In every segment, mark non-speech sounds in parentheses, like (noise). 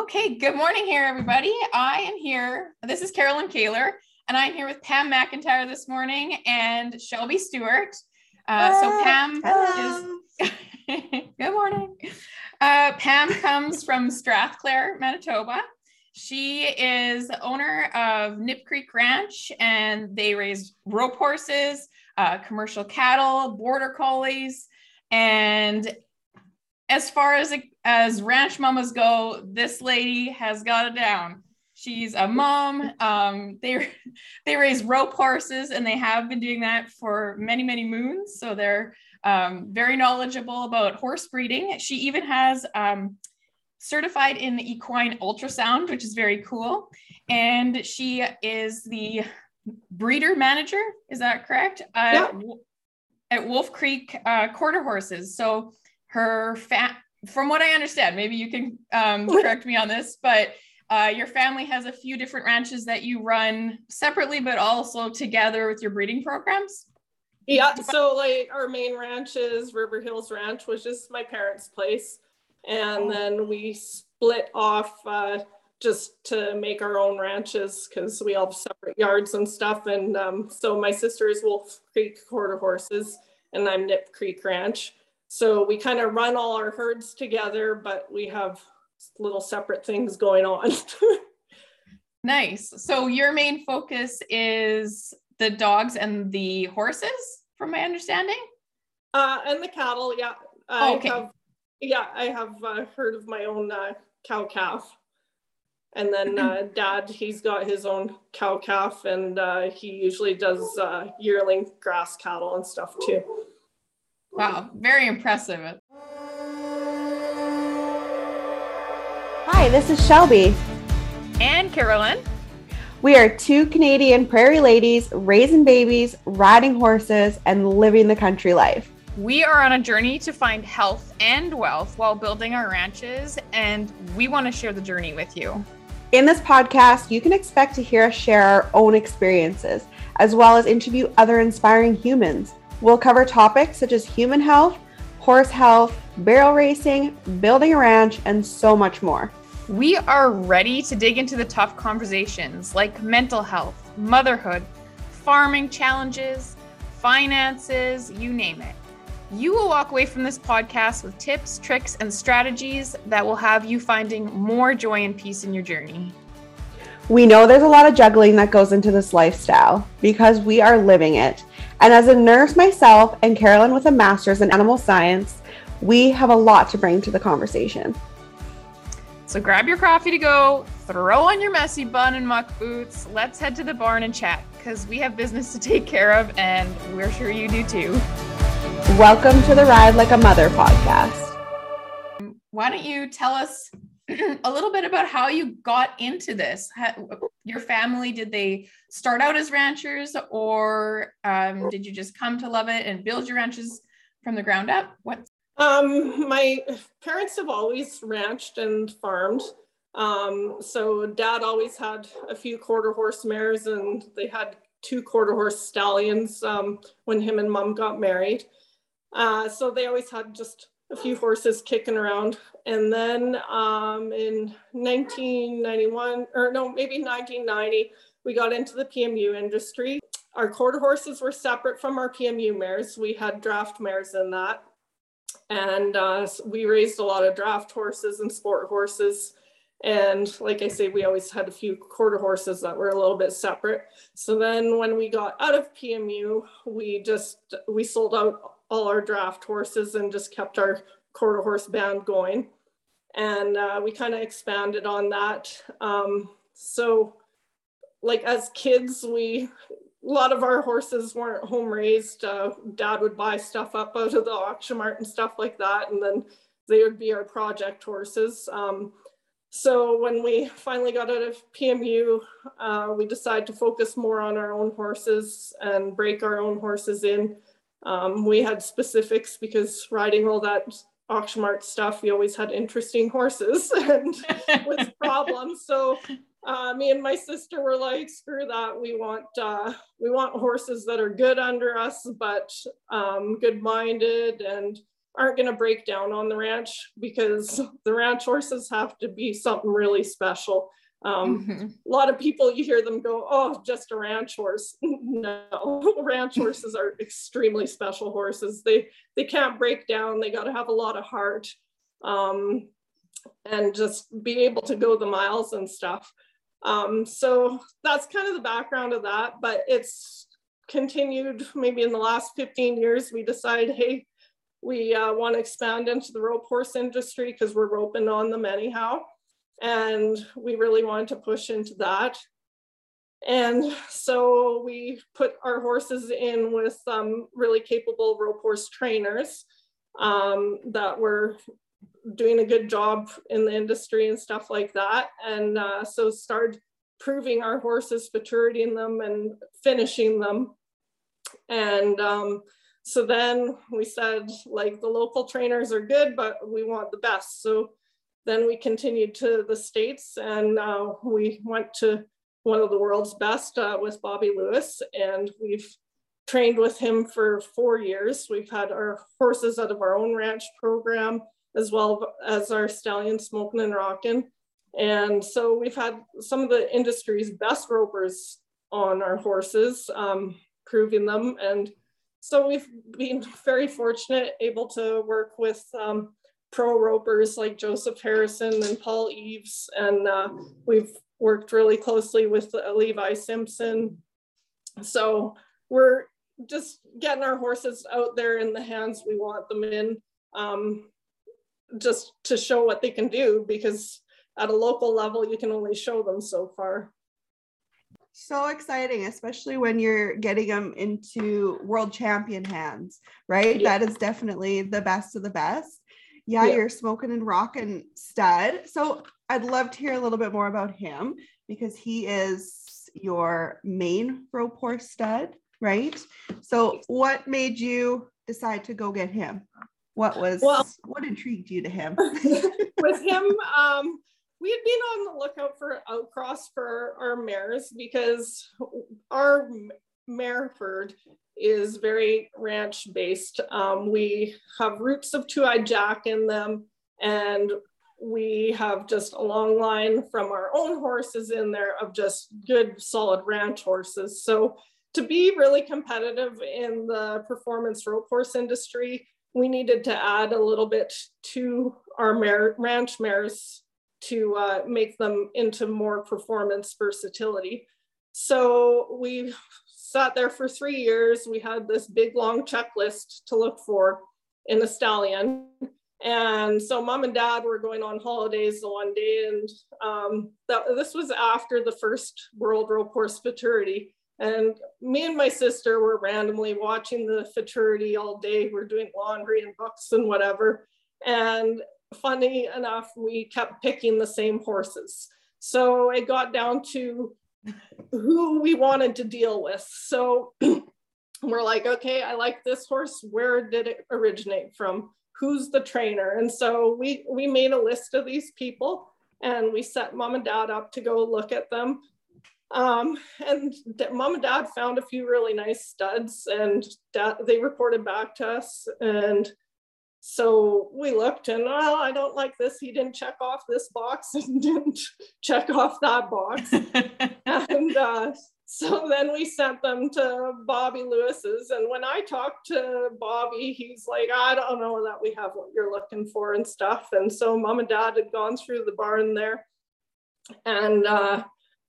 Okay, good morning here, everybody. I am here. This is Carolyn Kaler, and I'm here with Pam McIntyre this morning and Shelby Stewart. Uh, so Pam Hello. is (laughs) good morning. Uh, Pam (laughs) comes from Strathclair, Manitoba. She is the owner of Nip Creek Ranch, and they raise rope horses, uh, commercial cattle, border collies, and as far as as ranch mamas go, this lady has got it down. She's a mom. Um, they (laughs) they raise rope horses, and they have been doing that for many many moons. So they're um, very knowledgeable about horse breeding. She even has um, certified in the equine ultrasound, which is very cool. And she is the breeder manager. Is that correct? Uh, Yeah. At Wolf Creek uh, Quarter Horses. So her fat, from what I understand, maybe you can um, (laughs) correct me on this, but uh, your family has a few different ranches that you run separately, but also together with your breeding programs. Yeah, so like our main ranch is River Hills Ranch, which is my parents' place. And Oh. then we split off uh, just to make our own ranches because we all have separate yards and stuff. And um, so my sister is Wolf Creek Quarter Horses, and I'm Nip Creek Ranch. So we kind of run all our herds together, but we have little separate things going on. (laughs) Nice. So your main focus is the dogs and the horses, from my understanding. Uh, and the cattle, yeah. I Oh, okay. have, yeah, I have uh, heard of my own uh, cow calf. And then uh, dad, he's got his own cow calf and uh, he usually does uh, yearling grass cattle and stuff too. Wow, very impressive. Hi, this is Shelby. And Carolyn. We are two Canadian prairie ladies raising babies, riding horses, and living the country life. We are on a journey to find health and wealth while building our ranches, and we want to share the journey with you. In this podcast, you can expect to hear us share our own experiences, as well as interview other inspiring humans. We'll cover topics such as human health, horse health, barrel racing, building a ranch, and so much more. We are ready to dig into the tough conversations like mental health, motherhood, farming challenges, finances, you name it. You will walk away from this podcast with tips, tricks, and strategies that will have you finding more joy and peace in your journey. We know there's a lot of juggling that goes into this lifestyle because we are living it. And as a nurse myself and Carolyn with a master's in animal science, we have a lot to bring to the conversation. So grab your coffee to go, throw on your messy bun and muck boots. Let's head to the barn and chat because we have business to take care of, and we're sure you do too. Welcome to the Ride Like a Mother podcast. Why don't you tell us (clears throat) a little bit about how you got into this? Your family, did they start out as ranchers or um, did you just come to love it and build your ranches from the ground up? What? Um, my parents have always ranched and farmed. Um, so dad always had a few quarter horse mares and they had two quarter horse stallions um, when him and mom got married. Uh, so they always had just a few horses kicking around. And then um, in 1991, or no, maybe 1990, we got into the PMU industry. Our quarter horses were separate from our PMU mares. We had draft mares in that and uh, we raised a lot of draft horses and sport horses and like i say we always had a few quarter horses that were a little bit separate so then when we got out of pmu we just we sold out all our draft horses and just kept our quarter horse band going and uh, we kind of expanded on that um, so like as kids we a lot of our horses weren't home raised. Uh, Dad would buy stuff up out of the auction mart and stuff like that, and then they would be our project horses. Um, so when we finally got out of PMU, uh, we decided to focus more on our own horses and break our own horses in. Um, we had specifics because riding all that auction mart stuff, we always had interesting horses (laughs) and with (laughs) problems. So uh, me and my sister were like, screw that. We want uh, we want horses that are good under us, but um, good minded and aren't going to break down on the ranch because the ranch horses have to be something really special. Um, mm-hmm. A lot of people, you hear them go, oh, just a ranch horse. (laughs) no, (laughs) ranch horses are extremely special horses. They, they can't break down. They got to have a lot of heart um, and just be able to go the miles and stuff. Um, so that's kind of the background of that, but it's continued maybe in the last 15 years, we decided, hey, we uh, want to expand into the rope horse industry because we're roping on them anyhow. And we really wanted to push into that. And so we put our horses in with some really capable rope horse trainers um, that were doing a good job in the industry and stuff like that. And uh, so started proving our horses, faturating them and finishing them. And um, so then we said, like, the local trainers are good, but we want the best. So then we continued to the States and uh, we went to one of the world's best uh, with Bobby Lewis. And we've trained with him for four years. We've had our horses out of our own ranch program, as well as our stallion smoking and rocking. And so we've had some of the industry's best ropers on our horses, um, proving them. And so we've been very fortunate, able to work with um, pro ropers like Joseph Harrison and Paul Eaves. And uh, we've worked really closely with uh, Levi Simpson. So we're just getting our horses out there in the hands we want them in, um, just to show what they can do because at a local level, you can only show them so far so exciting, especially when you're getting them into world champion hands, right? Yeah. That is definitely the best of the best. Yeah, yeah, you're smoking and rocking stud. So I'd love to hear a little bit more about him because he is your main rope horse stud, right? So what made you decide to go get him? What was well, what intrigued you to him? (laughs) with (laughs) him, um, we had been on the lookout for outcross for our mares because our Mareford is very ranch based. Um, we have roots of two-eyed jack in them and we have just a long line from our own horses in there of just good solid ranch horses. So to be really competitive in the performance rope horse industry, we needed to add a little bit to our mare, ranch mares to uh, make them into more performance versatility. So we sat there for three years. We had this big long checklist to look for in a stallion. And so mom and dad were going on holidays the one day, and um, that, this was after the first World Rope Horse Futurity. And me and my sister were randomly watching the futurity all day. We're doing laundry and books and whatever. And funny enough, we kept picking the same horses. So it got down to who we wanted to deal with. So (clears throat) we're like, okay, I like this horse. Where did it originate from? Who's the trainer? And so we we made a list of these people and we set mom and dad up to go look at them. Um, and mom and dad found a few really nice studs and dad, they reported back to us and so we looked and, well, I don't like this. He didn't check off this box (laughs) and didn't check off that box. (laughs) and uh, so then we sent them to Bobby Lewis's. And when I talked to Bobby, he's like, I don't know that we have what you're looking for and stuff. And so mom and dad had gone through the barn there and uh,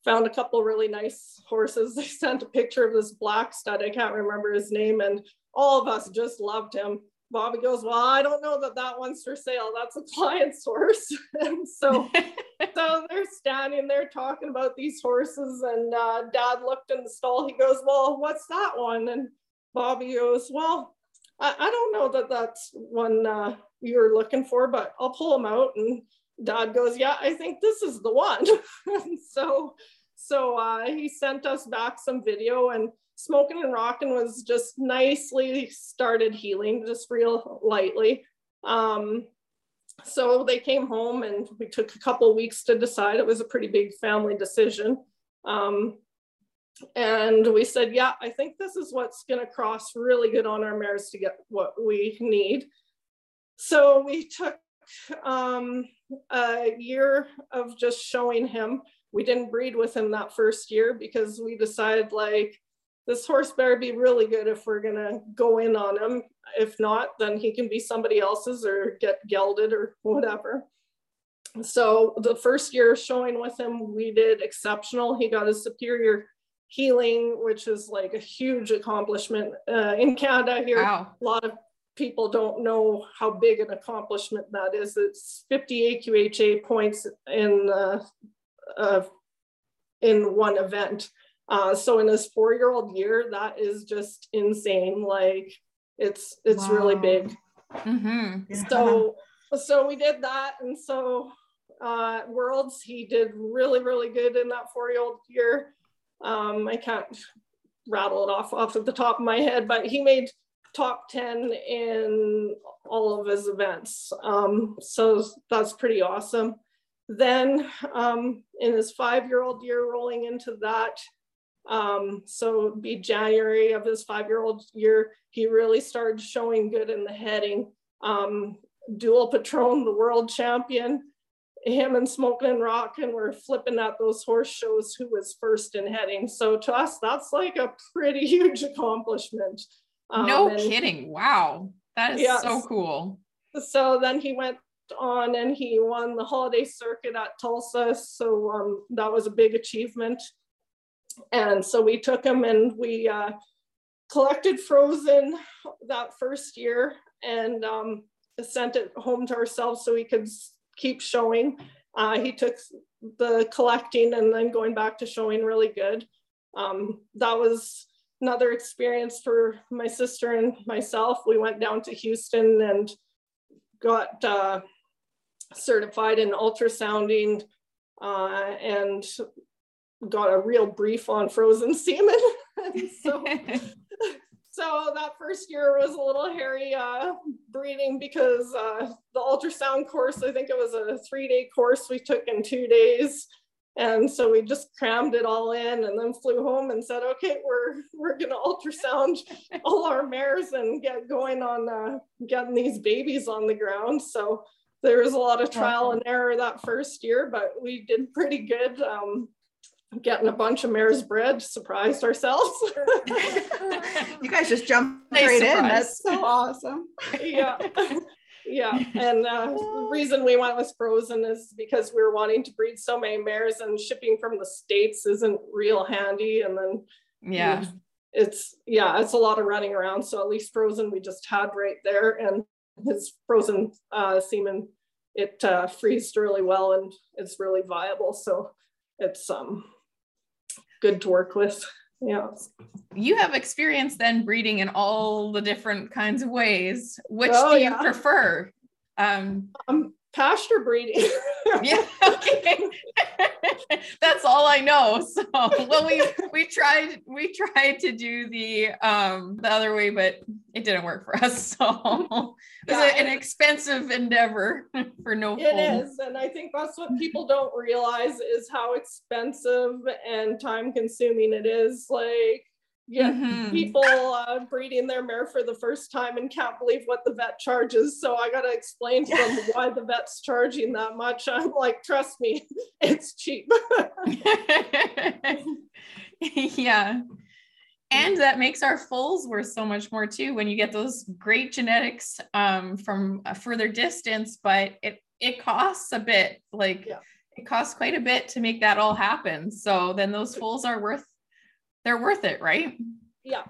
found a couple really nice horses. (laughs) They sent a picture of this black stud. I can't remember his name. And all of us just loved him Bobby goes, well, I don't know that that one's for sale. That's a client source. (laughs) and so, (laughs) so they're standing there talking about these horses and uh, dad looked in the stall. He goes, well, what's that one? And Bobby goes, well, I, I don't know that that's one uh, you're looking for, but I'll pull them out. And dad goes, yeah, I think this is the one. (laughs) and so, so uh, he sent us back some video and smoking and rocking was just nicely started healing just real lightly. Um, so they came home and we took a couple weeks to decide. It was a pretty big family decision. Um, and we said yeah i think this is what's going to cross really good on our mares to get what we need. So we took um, a year of just showing him. We didn't breed with him that first year because we decided like this horse better be really good if we're gonna go in on him. If not, then he can be somebody else's or get gelded or whatever. So the first year showing with him, we did exceptional. He got a superior healing, which is like a huge accomplishment uh, in Canada here. Wow. A lot of people don't know how big an accomplishment that is. It's 50 AQHA points in uh, uh, in one event. Uh, so in his four-year-old year, that is just insane. Like it's it's wow. really big. Mm-hmm. Yeah. So so we did that, and so uh, worlds he did really really good in that four-year-old year. Um, I can't rattle it off off of the top of my head, but he made top 10 in all of his events. Um, so that's pretty awesome. Then um, in his five-year-old year rolling into that, um, so be January of his five-year-old year, he really started showing good in the heading. Um, dual patron, the world champion, him and Smoking and Rockin were flipping at those horse shows who was first in heading. So to us, that's like a pretty (laughs) huge accomplishment. Um, no kidding. Wow. That is so cool. So then he went on and he won the holiday circuit at Tulsa. So um, that was a big achievement. And so we took him and we uh, collected Frozen that first year and um, sent it home to ourselves so we could keep showing. Uh, he took the collecting and then going back to showing really good. Um, that was another experience for my sister and myself. We went down to Houston and got uh, certified in ultrasounding uh, and got a real brief on frozen semen. (laughs) (laughs) so, so that first year was a little hairy uh, breeding because uh, the ultrasound course, I think it was a three day course we took in two days. And so we just crammed it all in and then flew home and said, okay, we're, we're gonna ultrasound (laughs) all our mares and get going on uh, getting these babies on the ground. So there was a lot of trial and error that first year, but we did pretty good. Um, getting a bunch of mares bred, surprised ourselves. you guys just jumped (laughs) nice surprise. in. That's so awesome. yeah yeah and uh, the reason we went with frozen is because we were wanting to breed so many mares and shipping from the states isn't real handy and then yeah it's yeah it's a lot of running around so at least frozen we just had right there and his frozen uh, semen it uh, freezed really well and it's really viable so it's um good to work with. Yeah. You have experience then breeding in all the different kinds of ways. Which oh, do you yeah. prefer? Um, um pasture breeding. (laughs) Yeah okay. (laughs) That's all i know so well we we tried we tried to do the um the other way but it didn't work for us (laughs) so it was yeah, an expensive endeavor for no It is, and i think that's what people don't realize is how expensive and time consuming it is like yeah, mm-hmm. people uh, breeding their mare for the first time and can't believe what the vet charges. So I got to explain to them (laughs) why the vet's charging that much. I'm like, trust me, (laughs) it's cheap. (laughs) yeah. And that makes our foals worth so much more too when you get those great genetics um, from a further distance, but it it costs a bit. Like yeah. it costs quite a bit to make that all happen. So then those foals are worth they're worth it, right? Yeah.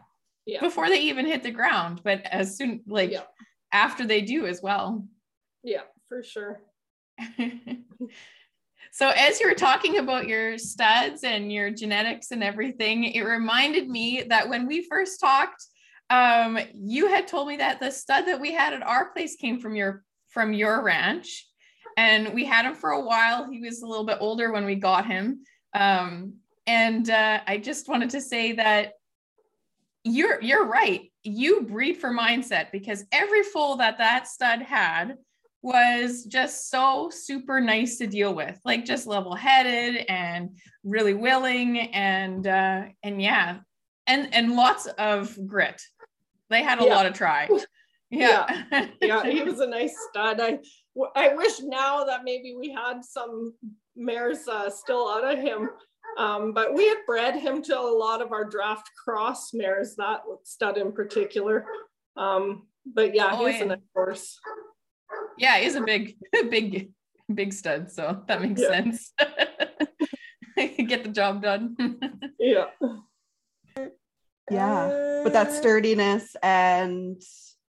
Yeah. Before they even hit the ground, but as soon like yeah. after they do as well. Yeah, for sure. (laughs) so as you were talking about your studs and your genetics and everything, it reminded me that when we first talked, um, you had told me that the stud that we had at our place came from your from your ranch and we had him for a while. He was a little bit older when we got him. Um, and uh, I just wanted to say that you're you're right. You breed for mindset because every foal that that stud had was just so super nice to deal with, like just level headed and really willing and uh, and yeah, and and lots of grit. They had a yeah. lot of try. Yeah. yeah, (laughs) yeah, he was a nice stud. I I wish now that maybe we had some mares uh, still out of him. Um, but we had bred him to a lot of our draft cross mares, that stud in particular. Um, but yeah, oh, he's yeah. a nice horse. Yeah, he's a big, (laughs) big, big stud. So that makes yeah. sense. (laughs) Get the job done. (laughs) yeah. Yeah. But that sturdiness and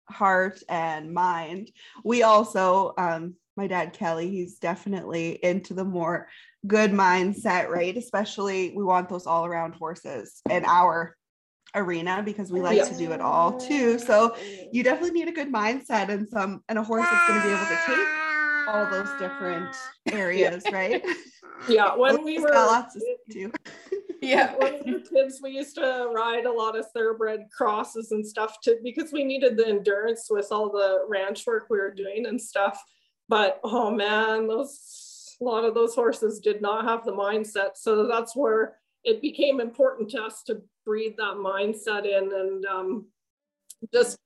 heart and mind. We also, um, my dad Kelly, he's definitely into the more good mindset, right? Especially we want those all around horses in our arena because we like yeah. to do it all too. So you definitely need a good mindset and some and a horse that's going to be able to take all those different areas, yeah. right? (laughs) Yeah, when we were lots of too. (laughs) yeah, when we were kids, we used to ride a lot of thoroughbred crosses and stuff to because we needed the endurance with all the ranch work we were doing and stuff. But oh man, those a lot of those horses did not have the mindset. So that's where it became important to us to breed that mindset in and um, just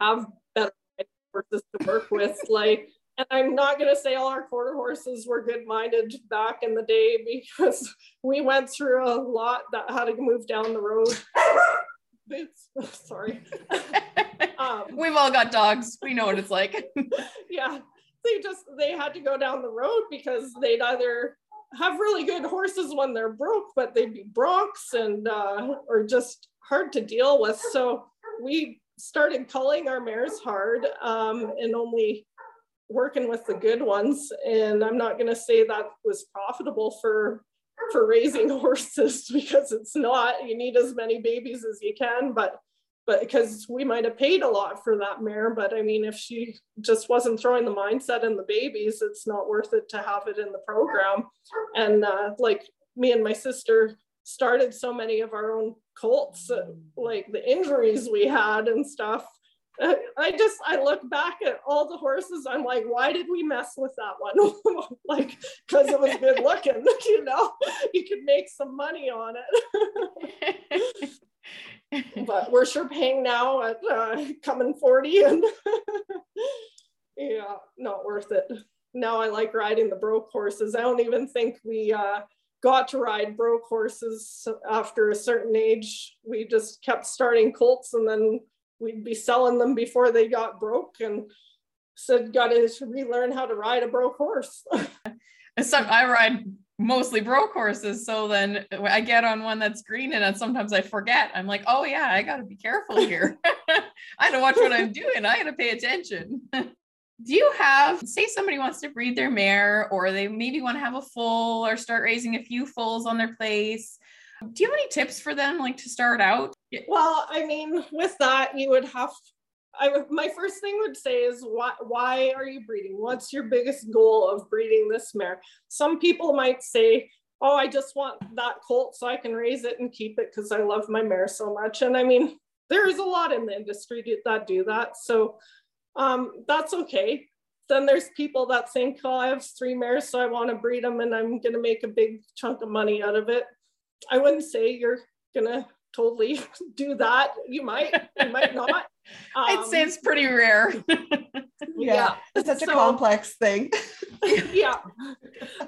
have better horses to work with. (laughs) Like, and I'm not going to say all our quarter horses were good minded back in the day because we went through a lot that had to move down the road. Boots, sorry. (laughs) um, We've all got dogs. We know what it's like. (laughs) yeah, they just they had to go down the road because they'd either have really good horses when they're broke, but they'd be broncs and uh, or just hard to deal with. So we started culling our mares hard um, and only working with the good ones. And I'm not going to say that was profitable for for raising (laughs) horses because it's not. You need as many babies as you can, but but because we might have paid a lot for that mare but i mean if she just wasn't throwing the mindset in the babies it's not worth it to have it in the program and uh, like me and my sister started so many of our own colts uh, like the injuries we had and stuff uh, I just I look back at all the horses. I'm like, why did we mess with that one? (laughs) like, because it was good looking, (laughs) you know. You could make some money on it. (laughs) but we're sure paying now at uh, coming 40 and (laughs) yeah, not worth it. Now I like riding the broke horses. I don't even think we uh, got to ride broke horses after a certain age. We just kept starting colts and then we'd be selling them before they got broke and said, got to relearn how to ride a broke horse. Some, (laughs) I ride mostly broke horses. So then I get on one that's green and sometimes I forget. I'm like, oh yeah, I got to be careful here. (laughs) (laughs) I got to watch what I'm doing. I got to pay attention. (laughs) Do you have, say somebody wants to breed their mare or they maybe want to have a foal or start raising a few foals on their place? Do you have any tips for them like to start out? Well, I mean, with that, you would have I my first thing would say is why why are you breeding? What's your biggest goal of breeding this mare? Some people might say, "Oh, I just want that colt so I can raise it and keep it because I love my mare so much." And I mean, there is a lot in the industry that do that, so um, that's okay. Then there's people that think, "Oh, I have three mares, so I want to breed them, and I'm going to make a big chunk of money out of it." I wouldn't say you're gonna totally (laughs) do that. You might, you might not. Um, (laughs) I'd say it's pretty rare. (laughs) yeah, yeah, it's such so, a complex thing. yeah,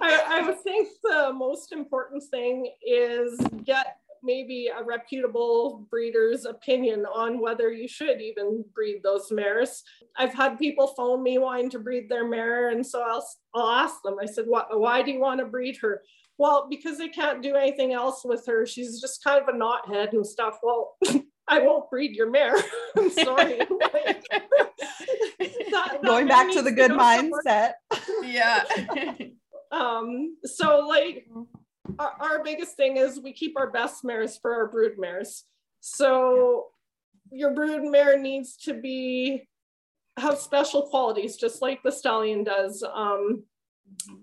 I, I would think the most important thing is get maybe a reputable breeder's opinion on whether you should even breed those mares. I've had people phone me wanting to breed their mare, and so I'll, I'll ask them. I said, "What? Why do you want to breed her?" Well, because they can't do anything else with her. She's just kind of a knothead and stuff. Well, (laughs) I won't breed your mare. (laughs) I'm sorry. (laughs) that, that Going back to the good mindset. yeah. um, so like our, our, biggest thing is we keep our best mares for our brood mares. So your brood mare needs to be have special qualities, just like the stallion does. Um,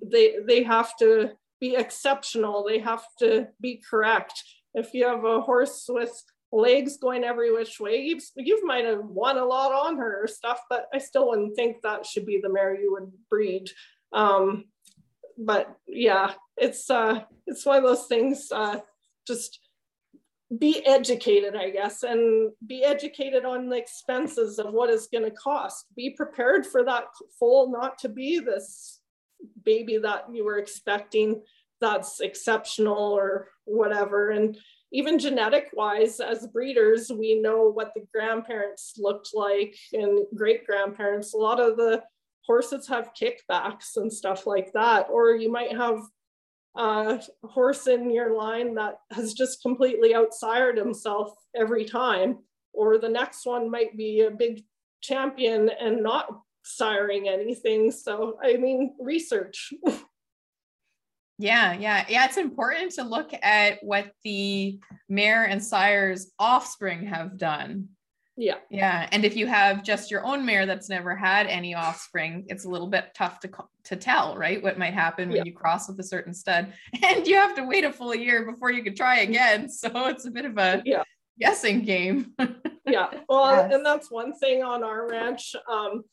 they they have to be exceptional. They have to be correct. If you have a horse with legs going every which way, you you might have won a lot on her or stuff, but I still wouldn't think that should be the mare you would breed. Um, but yeah, it's uh, it's one of those things. Uh, just be educated, I guess, and be educated on the expenses of what is going to cost. Be prepared for that foal not to be this baby that you were expecting that's exceptional or whatever. And even genetic wise, as breeders, we know what the grandparents looked like and great grandparents. A lot of the horses have kickbacks and stuff like that. Or you might have a horse in your line that has just completely outsired himself every time. Or the next one might be a big champion and not siring anything. So, I mean, research. (laughs) Yeah, yeah, yeah. It's important to look at what the mare and sire's offspring have done. Yeah. Yeah. And if you have just your own mare that's never had any offspring, it's a little bit tough to to tell, right? What might happen when yeah. you cross with a certain stud. (laughs) And you have to wait a full year before you can try again. So it's a bit of a yeah. guessing game. (laughs) yeah. Well, yes. and that's one thing on our ranch. Um,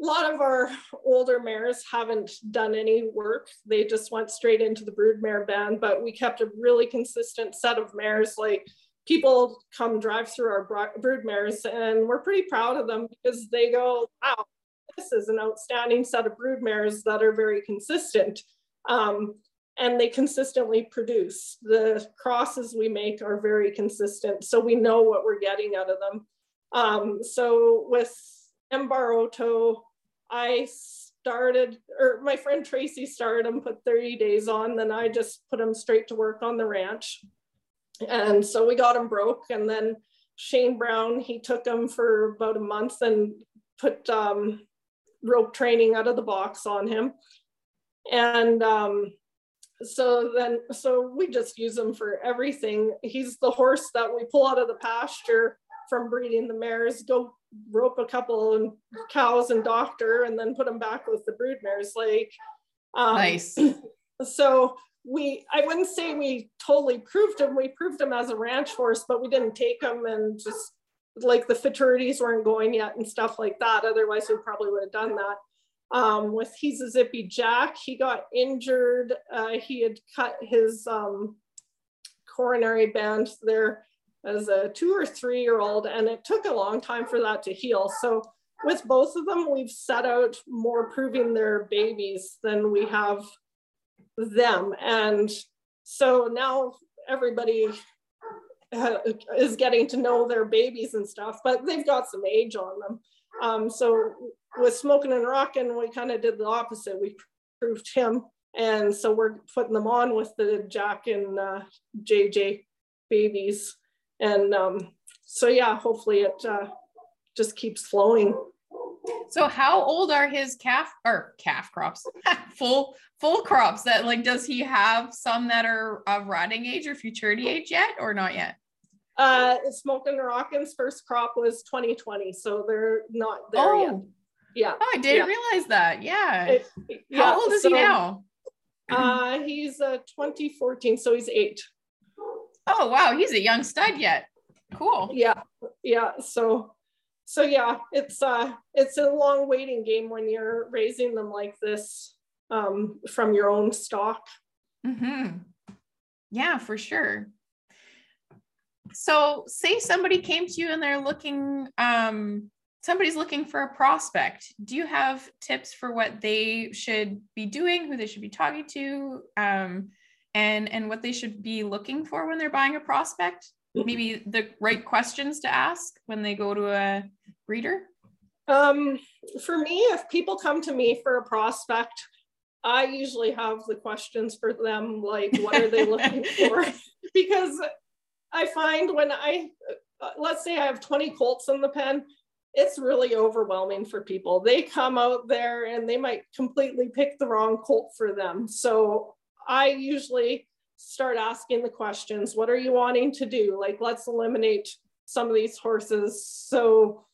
a lot of our older mares haven't done any work. They just went straight into the broodmare band, but we kept a really consistent set of mares. Like people come drive through our brood mares and we're pretty proud of them because they go, wow, this is an outstanding set of broodmares that are very consistent. Um, and they consistently produce. The crosses we make are very consistent. So we know what we're getting out of them. Um, so with Embar Oto, I started, or my friend Tracy started them, put 30 days on, then I just put them straight to work on the ranch. And so we got them broke. And then Shane Brown, he took them for about a month and put um, rope training out of the box on him. And um, so then, so we just use him for everything. He's the horse that we pull out of the pasture from breeding the mares, go rope a couple and cows and doctor and then put them back with the brood mares like um, nice. (clears throat) So we i wouldn't say we totally proved him we proved him as a ranch horse but we didn't take him and just like the futurities weren't going yet and stuff like that. Otherwise we probably would have done that. Um, with he's a zippy jack. He got injured. Uh, he had cut his um, coronary band there as a two or three year old, and it took a long time for that to heal. So with both of them, we've set out more proving their babies than we have them. And so now everybody is getting to know their babies and stuff, but they've got some age on them. Um, so with smoking and rocking, we kind of did the opposite. We proved him. And so we're putting them on with the Jack and uh, JJ babies and um, so yeah hopefully it uh, just keeps flowing. So how old are his calf or calf crops? (laughs) Full full crops that like does he have some that are of rotting age or futurity age yet or not yet? Uh smoking rockin's first crop was 2020 so they're not there oh. yet yeah. Oh i didn't yeah. realize that. Yeah. It, yeah how old is so, he now? uh he's uh 2014 so he's eight Oh wow, he's a young stud yet. Cool. Yeah, yeah. So, so yeah, it's uh, it's a long waiting game when you're raising them like this um, from your own stock. Hmm. Yeah, for sure. So, say somebody came to you and they're looking, um, somebody's looking for a prospect. Do you have tips for what they should be doing, who they should be talking to? Um, and and what they should be looking for when they're buying a prospect? Maybe the right questions to ask when they go to a breeder? Um, for me if people come to me for a prospect i usually have the questions for them like what are they looking (laughs) for? Because i find when i uh, let's say i have 20 colts in the pen it's really overwhelming for people. They come out there and they might completely pick the wrong colt for them. So I usually start asking the questions what are you wanting to do? Like, let's eliminate some of these horses. So,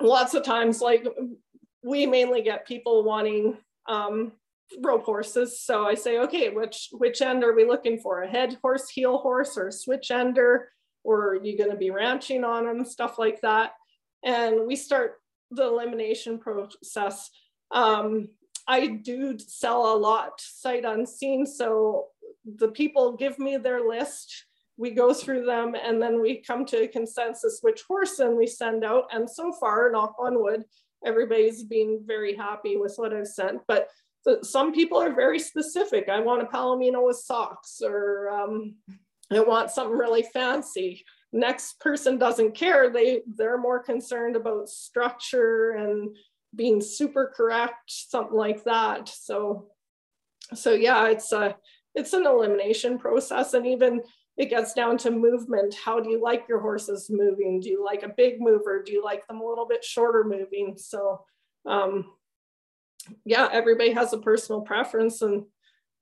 lots of times, like, we mainly get people wanting um, rope horses. So I say, okay, which which end are we looking for? A head horse, heel horse, or switch ender? Or are you going to be ranching on them? Stuff like that. And we start the elimination process. Um, I do sell a lot sight unseen. So the people give me their list we go through them and then we come to a consensus which horse then we send out. And so far, knock on wood, everybody's been very happy with what I've sent. But the, some people are very specific. I want a Palomino with socks, or um, I want something really fancy. Next person doesn't care. They they're more concerned about structure and being super correct, something like that. So, so yeah, it's a it's an elimination process, and even it gets down to movement. How do you like your horses moving? Do you like a big mover? Do you like them a little bit shorter moving? So, um, yeah, everybody has a personal preference, and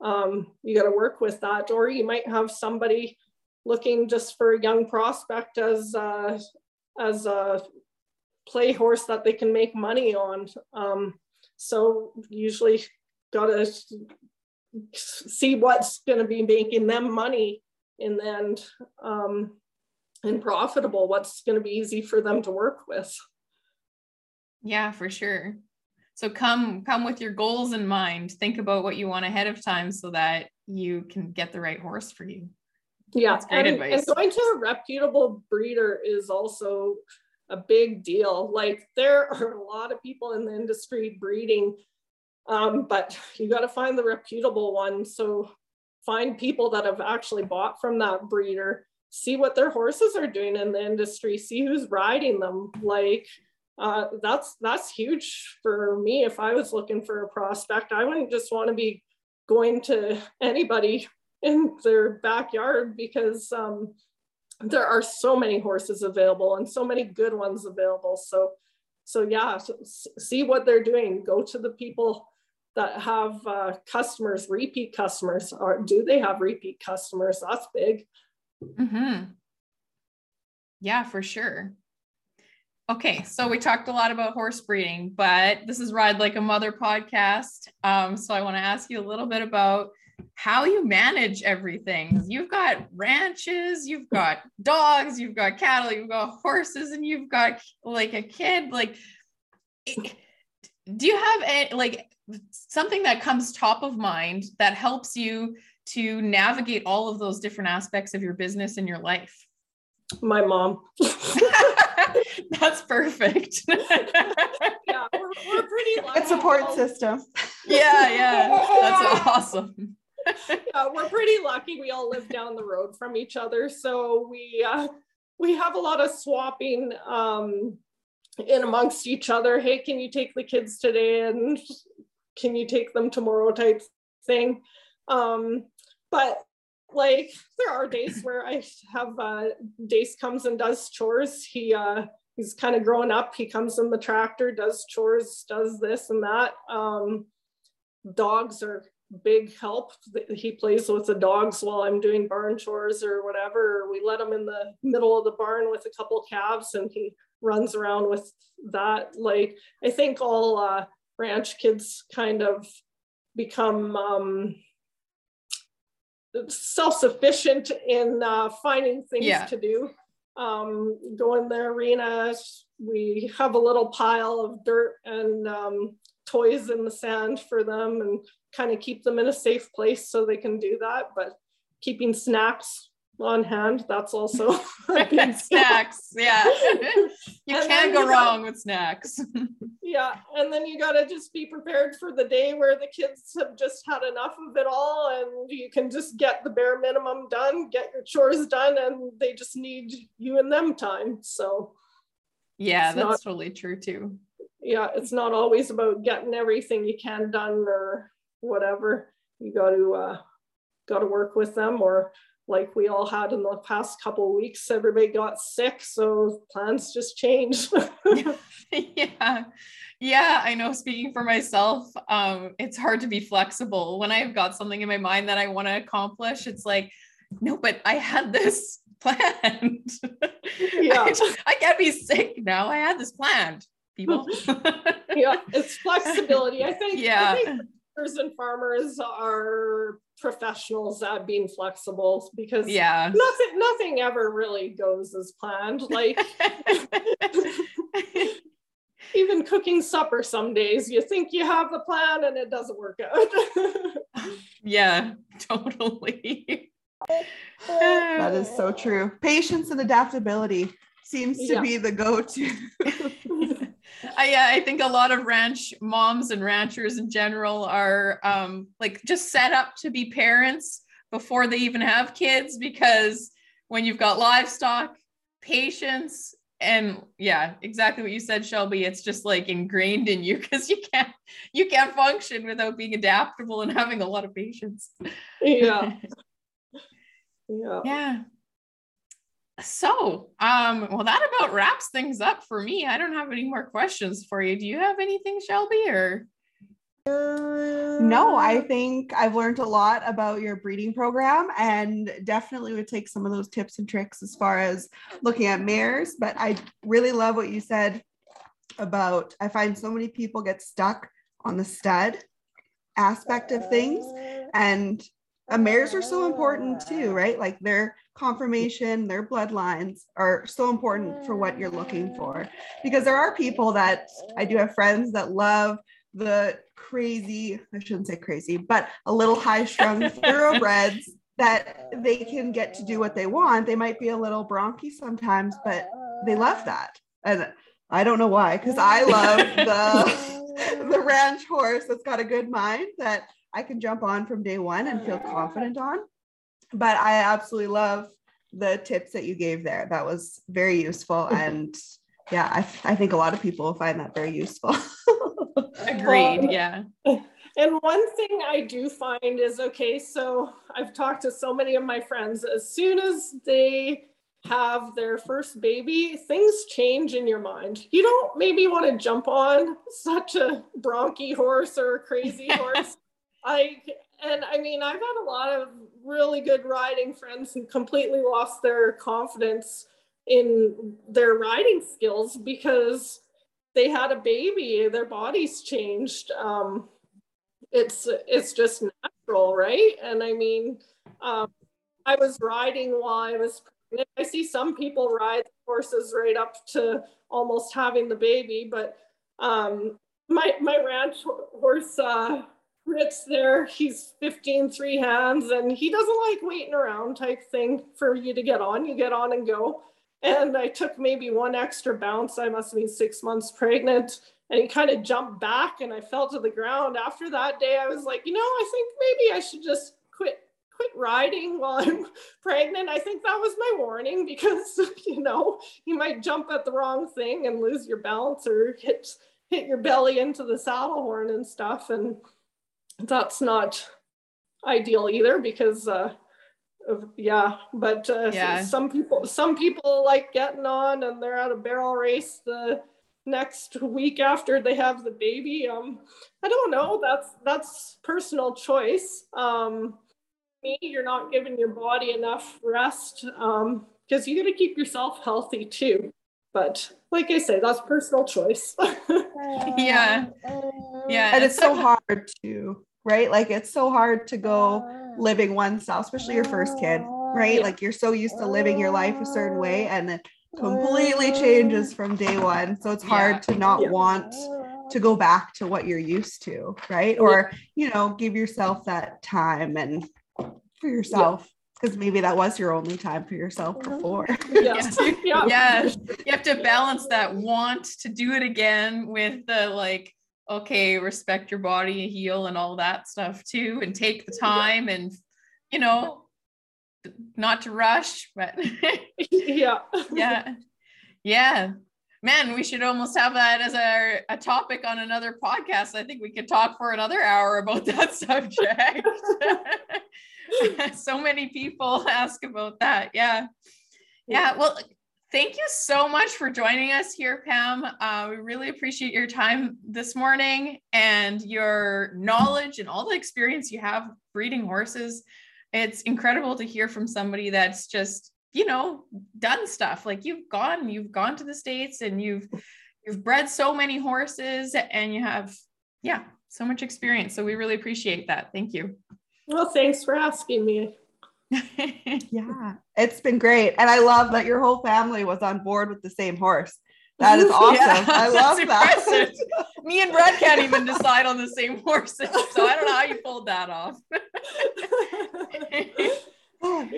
um, you got to work with that. Or you might have somebody looking just for a young prospect as uh, as a play horse that they can make money on. Um, so usually got to see what's going to be making them money in the end um, and profitable, what's going to be easy for them to work with. Yeah, for sure. So come come with your goals in mind. Think about what you want ahead of time so that you can get the right horse for you. Yeah, That's great and, advice. and going to a reputable breeder is also a big deal. Like there are a lot of people in the industry breeding, um, but you got to find the reputable one. So find people that have actually bought from that breeder, see what their horses are doing in the industry, see who's riding them. Like uh, that's that's huge for me. If I was looking for a prospect, I wouldn't just want to be going to anybody in their backyard because um, there are so many horses available and so many good ones available. So, so yeah, see what they're doing. Go to the people that have uh, customers, repeat customers, or do they have repeat customers? That's big. Mm-hmm. Yeah, for sure. Okay, so we talked a lot about horse breeding, but this is Ride Like a Mother podcast. Um, so I want to ask you a little bit about how you manage everything. You've got ranches, you've got dogs, you've got cattle, you've got horses, and you've got like a kid. Like, do you have a, like something that comes top of mind that helps you to navigate all of those different aspects of your business and your life? My mom. (laughs) That's perfect. (laughs) yeah, we're, we're pretty lucky. A support system. Yeah, yeah. That's (laughs) awesome. Yeah, (laughs) we're pretty lucky. We all live down the road from each other, so we uh, we have a lot of swapping um, in amongst each other. Hey, can you take the kids today, and can you take them tomorrow? Type thing. Um, but like there are days where I have uh, Dace comes and does chores. He uh, he's kind of growing up. He comes in the tractor, does chores, does this and that. Um, dogs are big help. He plays with the dogs while I'm doing barn chores or whatever. We let him in the middle of the barn with a couple calves and he runs around with that. Like I think all uh, ranch kids kind of become um, self-sufficient in uh, finding things yeah. to do. Um, go in the arena. We have a little pile of dirt and um, toys in the sand for them and kind of keep them in a safe place so they can do that. But keeping snacks on hand, that's also (laughs) (laughs) (laughs) snacks. Yeah. you and can't go you wrong got, with snacks. yeah. And then you got to just be prepared for the day where the kids have just had enough of it all and you can just get the bare minimum done, get your chores done, and they just need you and them time. So, yeah, that's not, totally true too. Yeah. It's not always about getting everything you can done or whatever. You got to uh, got to work with them, or like we all had in the past couple weeks, everybody got sick, so plans just changed. (laughs) (laughs) yeah, yeah, I know. Speaking for myself, um, it's hard to be flexible when I've got something in my mind that I want to accomplish. It's like, no, but I had this (laughs) planned. Yeah, I, I can't be sick now. I had this planned people. (laughs) yeah, it's flexibility. I think. Yeah. I think and farmers are professionals at being flexible because yeah nothing nothing ever really goes as planned like (laughs) even cooking supper some days you think you have the plan and it doesn't work out (laughs) yeah totally that is is so true. Patience and adaptability seems to Yeah. be the go-to. I, yeah, I think a lot of ranch moms and ranchers in general are um, like just set up to be parents before they even have kids because when you've got livestock, patience, and yeah, exactly what you said, Shelby. It's just like ingrained in you (laughs) because you can't you can't function without being adaptable and having a lot of patience. yeah. (laughs) Yeah. yeah. So, um, well, that about wraps things up for me. I don't have any more questions for you. Do you have anything, Shelby? Or No, I think I've learned a lot about your breeding program and definitely would take some of those tips and tricks as far as looking at mares. But I really love what you said about I find so many people get stuck on the stud aspect of things. And uh, mares are so important too, right? Like their conformation, their bloodlines are so important for what you're looking for. Because there are people that I do have friends that love the crazy, I shouldn't say crazy, but a little high strung (laughs) thoroughbreds that they can get to do what they want. They might be a little bronky sometimes, but they love that. And I don't know why, because I love the (laughs) the ranch horse that's got a good mind that I can jump on from day one and feel confident on. But I absolutely love the tips that you gave there. That was very useful. (laughs) And yeah, I, I think a lot of people will find that very useful. (laughs) agreed. Well, Yeah. (laughs) And one thing I do find is okay, so I've talked to so many of my friends, as soon as they have their first baby, things change in your mind. You don't maybe want to jump on such a bronky horse or a crazy horse. I and I mean, I've had a lot of really good riding friends who completely lost their confidence in their riding skills because they had a baby, their bodies changed. Um, it's it's just natural, right? And I mean, um, I was riding while I was pregnant. I see some people ride horses right up to almost having the baby, but um, my my ranch horse uh, Ritz there, he's 15 three hands, and he doesn't like waiting around type thing for you to get on. You get on and go. And I took maybe one extra bounce. I must have been six months pregnant and he kind of jumped back and I fell to the ground. After that day, I was like, you know, I think maybe I should just quit quit riding while I'm (laughs) pregnant. I think that was my warning because (laughs) you know, you might jump at the wrong thing and lose your balance or hit hit your belly into the saddle horn and stuff. And that's not ideal either because uh of, yeah, but uh, Yeah. some people some people like getting on and they're at a barrel race the next week after they have the baby. Um, I don't know. That's that's personal choice. Um, me, you're not giving your body enough rest um, because you got to keep yourself healthy too. But like I say, that's personal choice. (laughs) Yeah. Yeah. and it's so hard to, right? Like it's so hard to go living one style, especially your first kid, right? Yeah. Like you're so used to living your life a certain way and it completely changes from day one. So it's hard to not Yeah. want to go back to what you're used to, right? Or, you know, give yourself that time and for yourself. Because maybe that was your only time for yourself before. yes. (laughs) Yeah. yeah. (laughs) You have to balance that want to do it again with the like okay respect your body heal and all that stuff too and take the time and you know not to rush but (laughs) yeah. yeah. Yeah. Man we should almost have that as our a topic on another podcast. I think we could talk for another hour about that subject (laughs) so many people (laughs) ask about that. Yeah. Yeah. Well thank you so much for joining us here pam. Uh, we really appreciate your time this morning and your knowledge and all the experience you have breeding horses. It's incredible to hear from somebody that's just you know done stuff. Like you've gone you've gone to the states and you've you've bred so many horses and you have yeah so much experience. So we really appreciate that. Thank you Well, thanks for asking me. (laughs) Yeah, it's been great. And I love that your whole family was on board with the same horse. That is (laughs) awesome. Yeah, I love that. (laughs) me and brad can't even decide on the same horses so i don't know how you pulled that off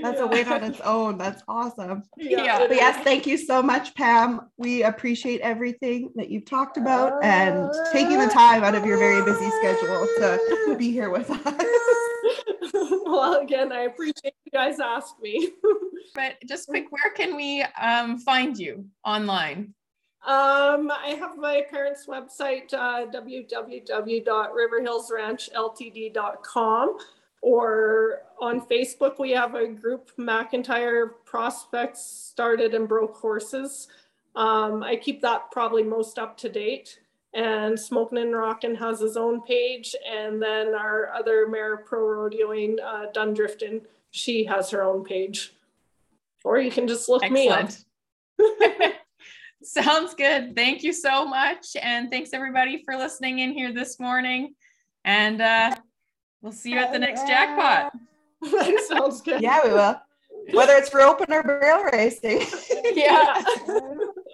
That's a weight on its own. That's awesome. Yeah. But yes, thank you so much, Pam. We appreciate everything that you've talked about and taking the time out of your very busy schedule to be here with us. Ah. (laughs) well, again, I appreciate you guys asked me. (laughs) But just quick, where can we um, find you online? Um, I have my parents' website, uh, www.riverhillsranchltd.com, or on Facebook, we have a group, McIntyre Prospects Started and Broke Horses. Um, I keep that probably most up to date. And Smoking and Rockin' has his own page, and then our other mare pro rodeoing, uh, Dundrifton, she has her own page. Or you can just look me up. (laughs) Sounds good. Thank you so much. And thanks everybody for listening in here this morning. And uh, we'll see you at the next jackpot. (laughs) Sounds good. Yeah, we will. Whether it's for open or barrel racing. (laughs) Yeah. Yeah.